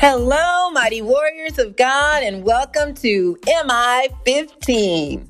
Hello, mighty warriors of God, and welcome to MI 15.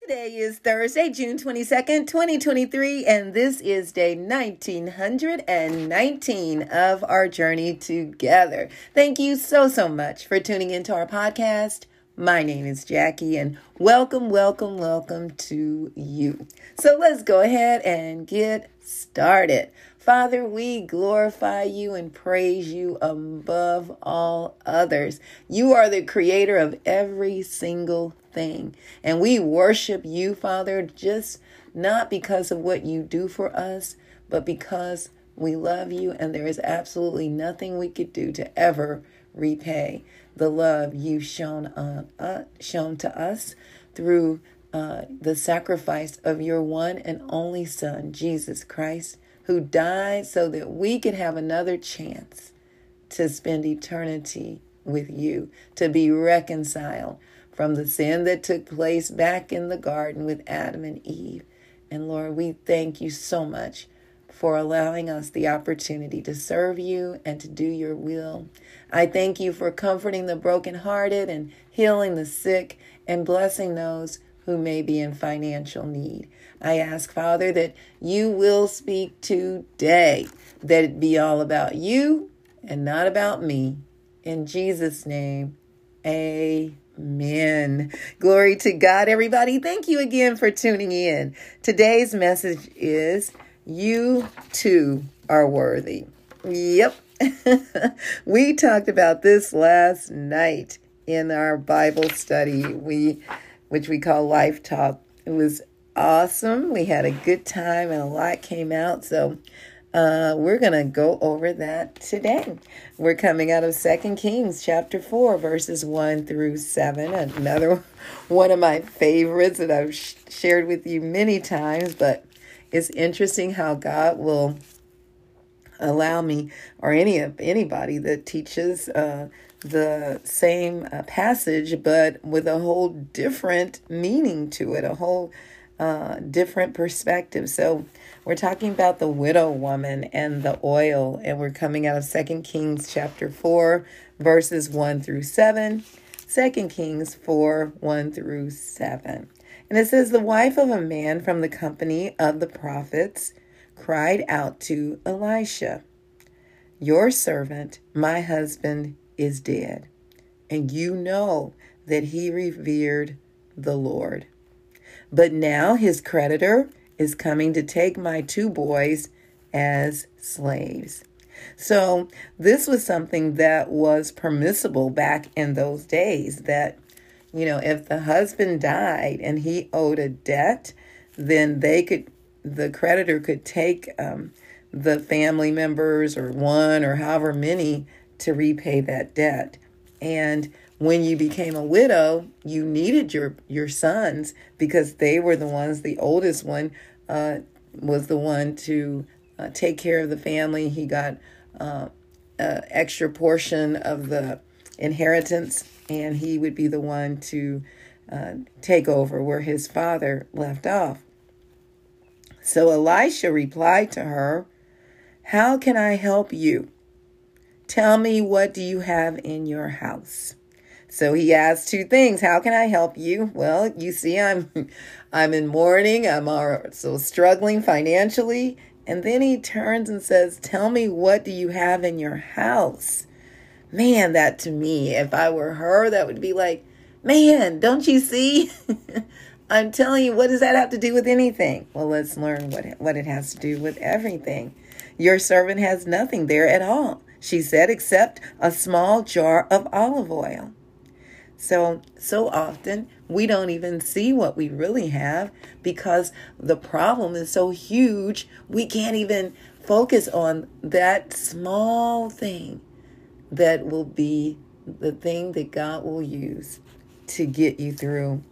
Today is Thursday, June 22nd, 2023, and this is day 1919 of our journey together. Thank you so, so much for tuning into our podcast. My name is Jackie, and welcome, welcome, welcome to you. So let's go ahead and get started. Father, we glorify you and praise you above all others. You are the creator of every single thing. And we worship you, Father, just not because of what you do for us, but because we love you and there is absolutely nothing we could do to ever repay the love you've shown, uh, uh, shown to us through uh, the sacrifice of your one and only Son, Jesus Christ who died so that we could have another chance to spend eternity with you, to be reconciled from the sin that took place back in the garden with Adam and Eve. And Lord, we thank you so much for allowing us the opportunity to serve you and to do your will. I thank you for comforting the brokenhearted and healing the sick and blessing those who may be in financial need. I ask, Father, that you will speak today, that it be all about you and not about me. In Jesus' name, amen. Glory to God, everybody. Thank you again for tuning in. Today's message is You too are worthy. Yep. we talked about this last night in our Bible study. We which we call Life Talk. It was awesome. We had a good time and a lot came out. So uh, we're going to go over that today. We're coming out of Second Kings chapter 4, verses 1 through 7. Another one of my favorites that I've sh- shared with you many times, but it's interesting how God will allow me or any of anybody that teaches uh, the same uh, passage, but with a whole different meaning to it, a whole uh, different perspective. So we're talking about the widow woman and the oil, and we're coming out of Second Kings chapter 4, verses 1 through 7. 2 Kings 4, 1 through 7. And it says, The wife of a man from the company of the prophets cried out to Elisha, Your servant, my husband, is dead, and you know that he revered the Lord. But now his creditor is coming to take my two boys as slaves. So, this was something that was permissible back in those days that, you know, if the husband died and he owed a debt, then they could, the creditor could take um, the family members or one or however many to repay that debt. And when you became a widow, you needed your your sons because they were the ones. The oldest one uh, was the one to uh, take care of the family. He got uh, an extra portion of the inheritance, and he would be the one to uh, take over where his father left off. So Elisha replied to her, "How can I help you?" Tell me, what do you have in your house? So he asked two things. How can I help you? Well, you see, I'm I'm in mourning. I'm also struggling financially. And then he turns and says, Tell me, what do you have in your house? Man, that to me, if I were her, that would be like, Man, don't you see? I'm telling you, what does that have to do with anything? Well, let's learn what, what it has to do with everything. Your servant has nothing there at all she said, except a small jar of olive oil. So, so often we don't even see what we really have because the problem is so huge, we can't even focus on that small thing that will be the thing that God will use to get you through.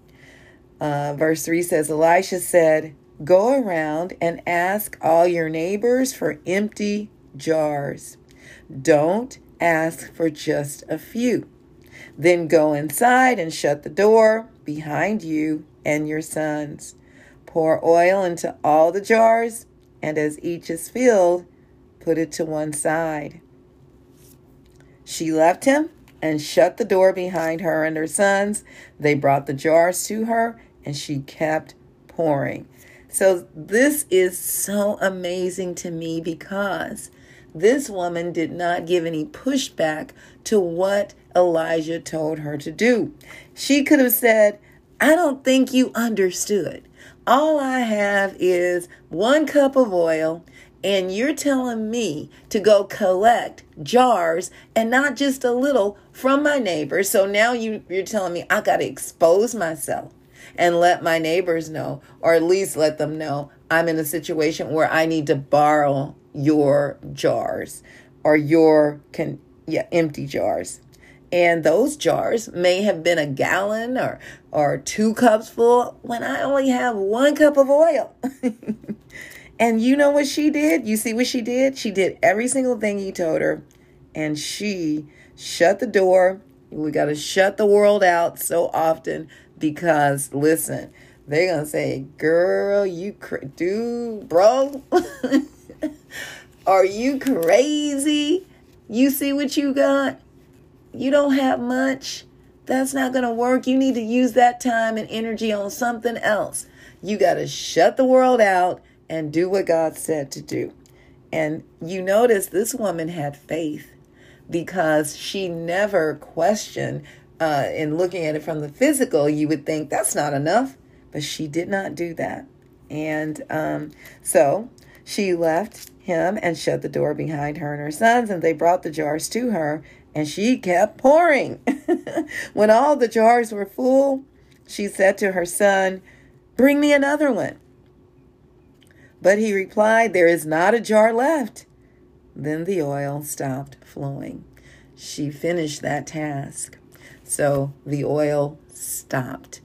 Uh, verse 3 says, Elisha said, Go around and ask all your neighbors for empty jars. Don't ask for just a few. Then go inside and shut the door behind you and your sons. Pour oil into all the jars, and as each is filled, put it to one side. She left him and shut the door behind her and her sons. They brought the jars to her, and she kept pouring. So, this is so amazing to me because this woman did not give any pushback to what Elijah told her to do. She could have said, I don't think you understood. All I have is one cup of oil and you're telling me to go collect jars and not just a little from my neighbors. So now you, you're telling me I got to expose myself and let my neighbors know, or at least let them know I'm in a situation where I need to borrow your jars or your can yeah empty jars and those jars may have been a gallon or or two cups full when I only have one cup of oil. And you know what she did? You see what she did? She did every single thing he told her, and she shut the door. We got to shut the world out so often because, listen, they're to say, Girl, you, cra- dude, bro, are you crazy? You see what you got? You don't have much. That's not to work. You need to use that time and energy on something else. You got to shut the world out and do what God said to do. And you notice this woman had faith because she never questioned. Uh, in looking at it from the physical, you would think that's not enough, but she did not do that. And um, so she left him and shut the door behind her and her sons, and they brought the jars to her, and she kept pouring. when all the jars were full, she said to her son, Bring me another one. But he replied, There is not a jar left. Then the oil stopped flowing. She finished that task. So the oil stopped.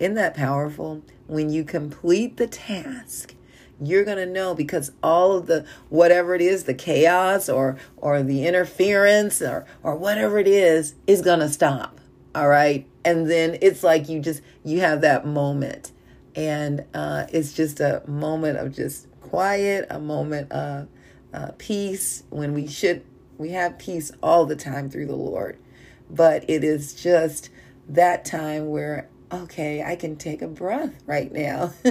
Isn't that powerful? When you complete the task, you're going to know because all of the whatever it is the chaos or or the interference or or whatever it is is going to stop all right? And then it's like you just you have that moment. And uh, it's just a moment of just quiet, a moment of uh, peace when we should we have peace all the time through the Lord, but it is just that time where okay, I can take a breath right now.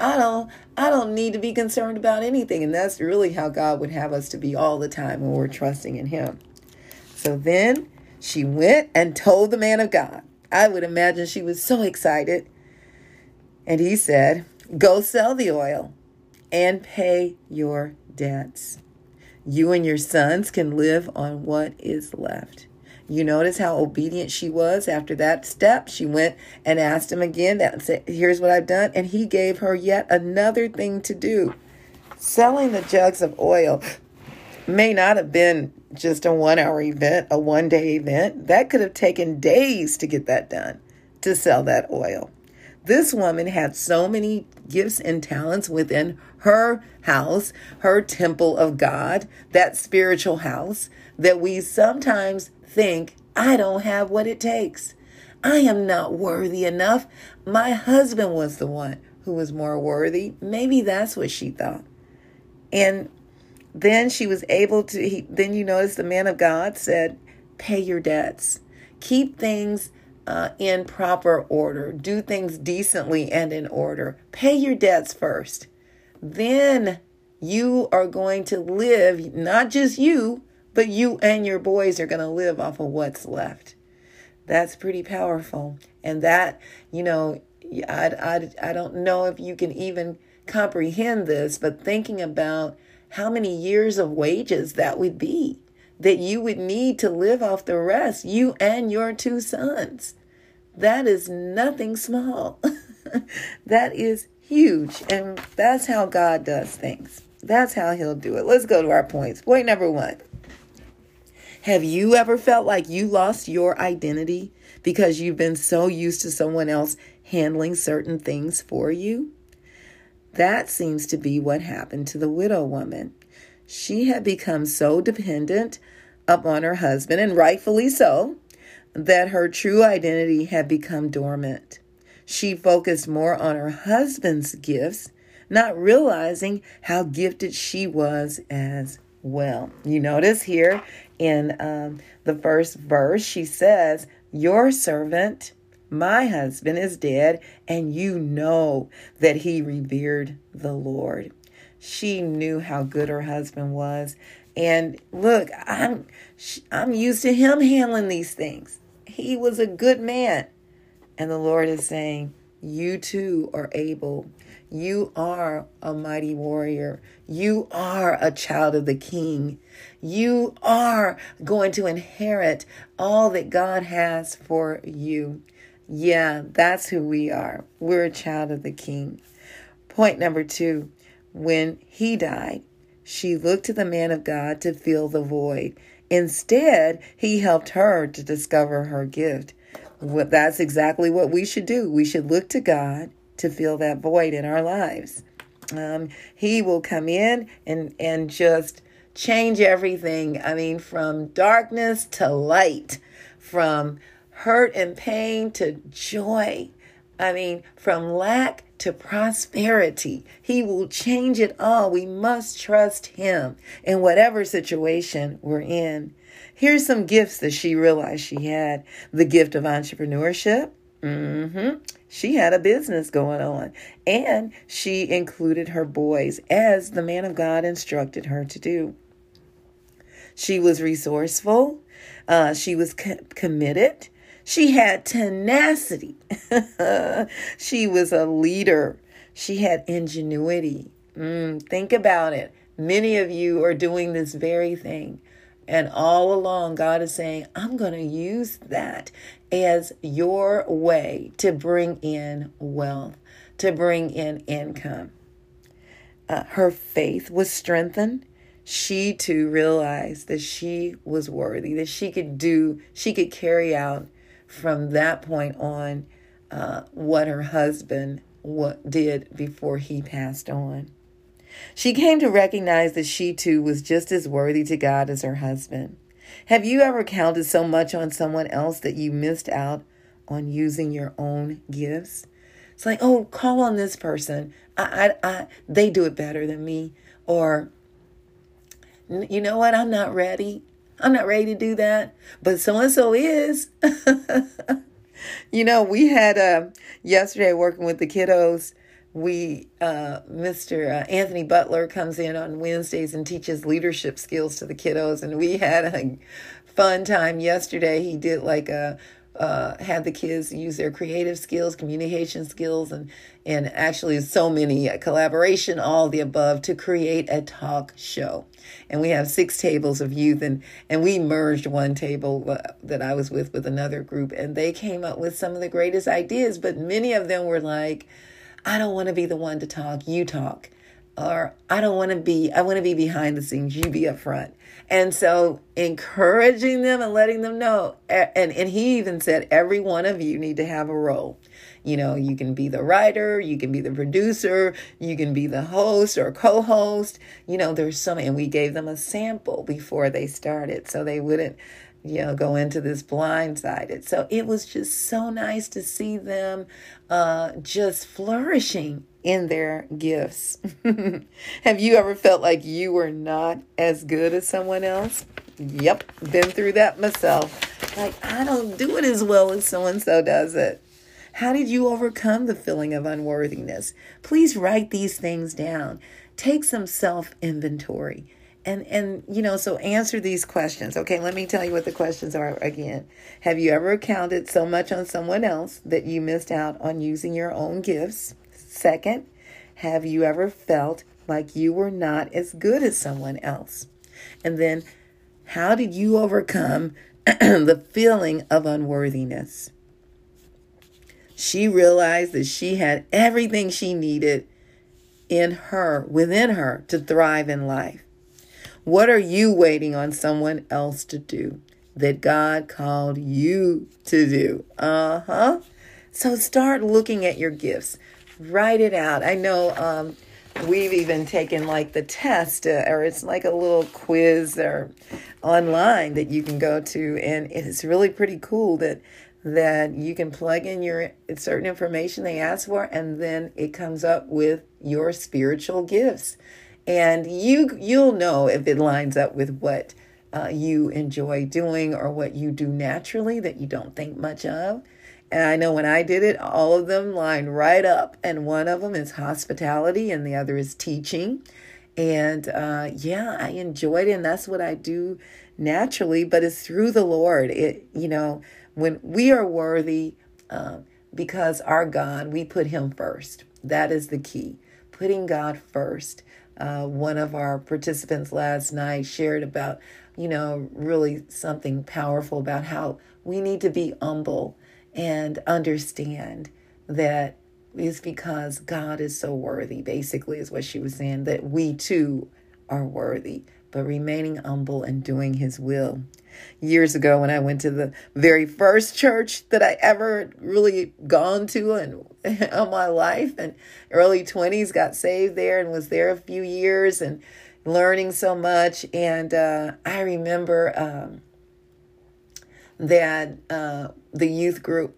I don't I don't need to be concerned about anything and that's really how God would have us to be all the time when we're trusting in him. So then she went and told the man of God. I would imagine she was so excited and he said, Go sell the oil and pay your debts. You and your sons can live on what is left. You notice how obedient she was after that step. She went and asked him again that said, Here's what I've done. And he gave her yet another thing to do. Selling the jugs of oil may not have been just a one hour event, a one day event. That could have taken days to get that done, to sell that oil. This woman had so many gifts and talents within her house, her temple of God, that spiritual house, that we sometimes think, I don't have what it takes. I am not worthy enough. My husband was the one who was more worthy. Maybe that's what she thought. And then she was able to, he, then you notice the man of God said, pay your debts. Keep things uh, in proper order. Do things decently and in order. Pay your debts first. Then you are going to live, not just you, but you and your boys are going to live off of what's left. That's pretty powerful. And that, you know, I, I, I don't know if you can even comprehend this, but thinking about how many years of wages that would be that you would need to live off the rest, you and your two sons. That is nothing small. that is huge. And that's how God does things. That's how He'll do it. Let's go to our points. Point number one Have you ever felt like you lost your identity because you've been so used to someone else handling certain things for you? That seems to be what happened to the widow woman. She had become so dependent upon her husband, and rightfully so, that her true identity had become dormant. She focused more on her husband's gifts not realizing how gifted she was as well. You notice here in um, the first verse, she says, Your servant, my husband, is dead, and you know that he revered the Lord. She knew how good her husband was. And look, I'm I'm used to him handling these things. He was a good man. And the Lord is saying, you too are able. You are a mighty warrior. You are a child of the king. You are going to inherit all that God has for you. Yeah, that's who we are. We're a child of the king. Point number two when he died, she looked to the man of God to fill the void. Instead, he helped her to discover her gift. That's exactly what we should do. We should look to God to fill that void in our lives. Um, he will come in and and just change everything. I mean, from darkness to light, from hurt and pain to joy. I mean, from lack to prosperity. He will change it all. We must trust Him in whatever situation we're in. Here's some gifts that she realized she had the gift of entrepreneurship. Mm-hmm. She had a business going on, and she included her boys as the man of God instructed her to do. She was resourceful. Uh, she was co- committed. She had tenacity. she was a leader. She had ingenuity. Mm, think about it. Many of you are doing this very thing. And all along, God is saying, I'm going to use that as your way to bring in wealth, to bring in income. Uh, her faith was strengthened. She too realized that she was worthy, that she could do, she could carry out from that point on uh, what her husband what did before he passed on. She came to recognize that she too was just as worthy to God as her husband. Have you ever counted so much on someone else that you missed out on using your own gifts? It's like, oh, call on this person. I, I, I they do it better than me. Or, you know what? I'm not ready. I'm not ready to do that. But so and so is. you know, we had uh, yesterday working with the kiddos we uh, mr uh, anthony butler comes in on wednesdays and teaches leadership skills to the kiddos and we had a fun time yesterday he did like a uh, had the kids use their creative skills, communication skills, and and actually so many uh, collaboration, all the above, to create a talk show. And we have six tables of youth, and and we merged one table uh, that I was with with another group, and they came up with some of the greatest ideas. But many of them were like I don't want to be the one to talk, you talk. Or I don't want to be, I want to be behind the scenes, you be up front. And so encouraging them and letting them know. Eh, and, and he even said, every one of you need to have a role. You know, you can be the writer, you can be the producer, you can be the host or co host. You know, there's some, and we gave them a sample before they started so they wouldn't you know, go into this blindsided. So it was just so nice to see them uh, just flourishing in their gifts. Have you ever felt like you were not as good as someone else? Yep, been through that myself. Like, I don't do it as well as so and so does it. How did you overcome the feeling of unworthiness? Please write these things down. Take some self inventory and and you know so answer these questions okay? Let me tell you what the questions are again. Have you ever counted so much on someone else that you missed out on using your own gifts? Second have you ever felt like you were not as good as someone else? And then how did you overcome the feeling of unworthiness? She realized that she had everything she needed in her within her to thrive in life what are you waiting on someone else to do that God called you to do? Uh huh. So start looking at your gifts. Write it out. I know um, we've even taken like the test, uh, or it's like a little quiz or online that you can go to, and it's really pretty cool that that you can plug in your certain information they ask for, and then it comes up with your spiritual gifts. And you you'll know if it lines up with what uh, you enjoy doing or what you do naturally that you don't think much of. And I know when I did it, all of them lined right up. And one of them is hospitality, and the other is teaching. And uh, yeah, I enjoyed it, and that's what I do naturally. But it's through the Lord. It you know when we are worthy uh, because our God, we put Him first. That is the key. Putting God first. Uh, one of our participants last night shared about, you know, really something powerful about how we need to be humble and understand that it's because God is so worthy, basically, is what she was saying, that we too are worthy, but remaining humble and doing His will. Years ago, when I went to the very first church that I ever really gone to in, in my life, and early 20s, got saved there and was there a few years and learning so much. And uh, I remember um, that uh, the youth group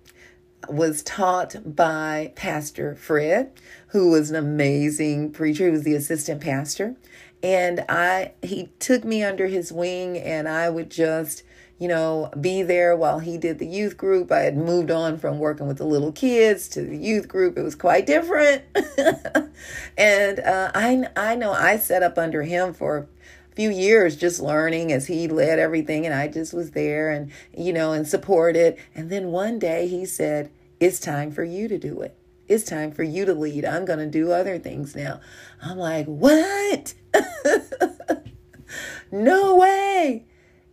was taught by Pastor Fred, who was an amazing preacher. He was the assistant pastor. And I he took me under his wing and I would just, you know, be there while he did the youth group. I had moved on from working with the little kids to the youth group. It was quite different. and uh, I I know I set up under him for a few years just learning as he led everything and I just was there and you know and supported and then one day he said it's time for you to do it it's time for you to lead. I'm going to do other things now. I'm like what? No way.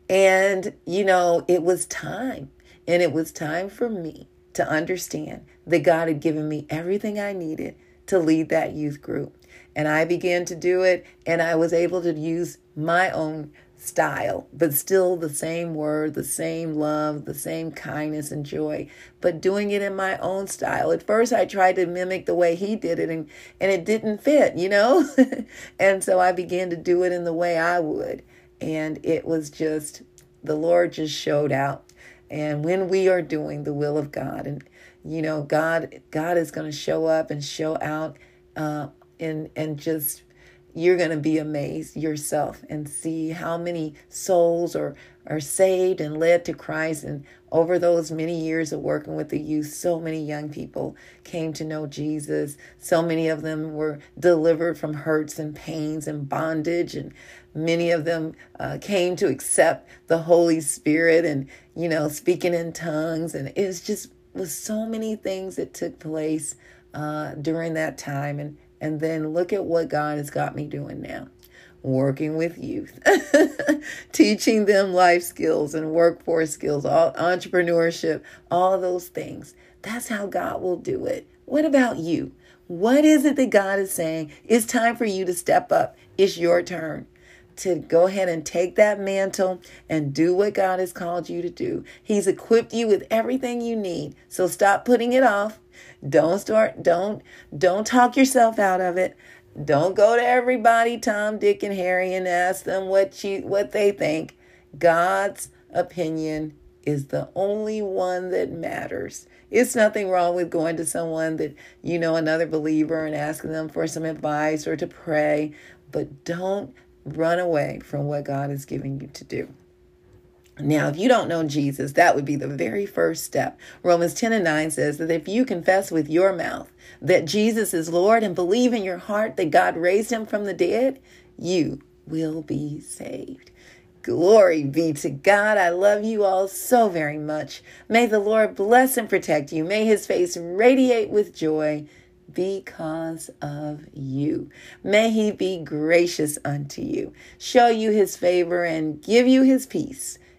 And you know it was time. And it was time for me to understand that God had given me everything I needed to lead that youth group. And I began to do it, and I was able to use my own style, but still the same word, the same love, the same kindness and joy, but doing it in my own style. At first, I tried to mimic the way he did it, and, and it didn't fit, you know? and so I began to do it in the way I would. And it was just, the Lord just showed out. And when we are doing the will of God, and you know, God, God is going to show up and show out uh, and and just you're going to be amazed yourself and see how many souls are are saved and led to Christ. And over those many years of working with the youth so many young people came to know Jesus. So many of them were delivered from hurts and pains and bondage. And many of them uh, came to accept the Holy Spirit and you know speaking in tongues. And it was just was so many things that took place uh, during that time. And and then look at what God has got me doing now working with youth, teaching them life skills and workforce skills, all entrepreneurship, all those things. That's how God will do it. What about you? What is it that God is saying? It's time for you to step up. It's your turn to go ahead and take that mantle and do what God has called you to do. He's equipped you with everything you need. So stop putting it off. Don't start don't don't talk yourself out of it. Don't go to everybody, Tom, Dick, and Harry, and ask them what you what they think. God's opinion is the only one that matters. It's nothing wrong with going to someone that you know, another believer, and asking them for some advice or to pray, but don't run away from what God is giving you to do. Now, if you don't know Jesus, that would be the very first step. Romans 10 and 9 says that if you confess with your mouth that Jesus is Lord and believe in your heart that God raised him from the dead, you will be saved. Glory be to God. I love you all so very much. May the Lord bless and protect you. May his face radiate with joy because of you. May he be gracious unto you, show you his favor, and give you his peace.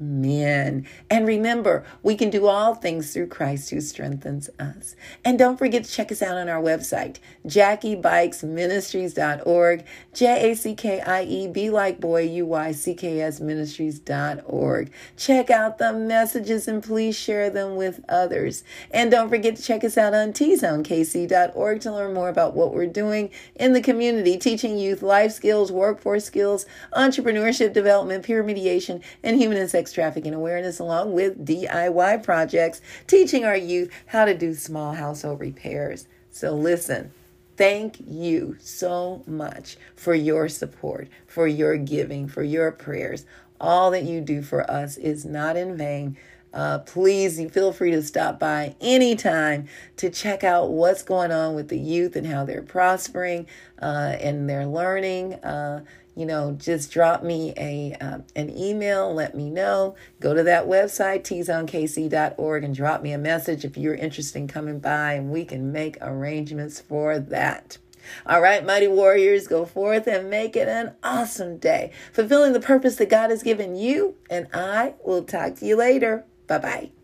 Amen. And remember, we can do all things through Christ who strengthens us. And don't forget to check us out on our website, JackieBuycksMinistries.org, J A C K I E B like boy, U Y C K S Ministries.org. Check out the messages and please share them with others. And don't forget to check us out on TZoneKC.org to learn more about what we're doing in the community, teaching youth life skills, workforce skills, entrepreneurship development, peer mediation, and human and sex trafficking awareness, along with DIY projects, teaching our youth how to do small household repairs. So, listen. Thank you so much for your support, for your giving, for your prayers. All that you do for us is not in vain. Uh, please feel free to stop by anytime to check out what's going on with the youth and how they're prospering uh, and they're learning. Uh, you know, just drop me a um, an email, let me know. Go to that website, tzonekc.org, and drop me a message if you're interested in coming by, and we can make arrangements for that. All right, mighty warriors, go forth and make it an awesome day, fulfilling the purpose that God has given you. And I will talk to you later. Bye bye.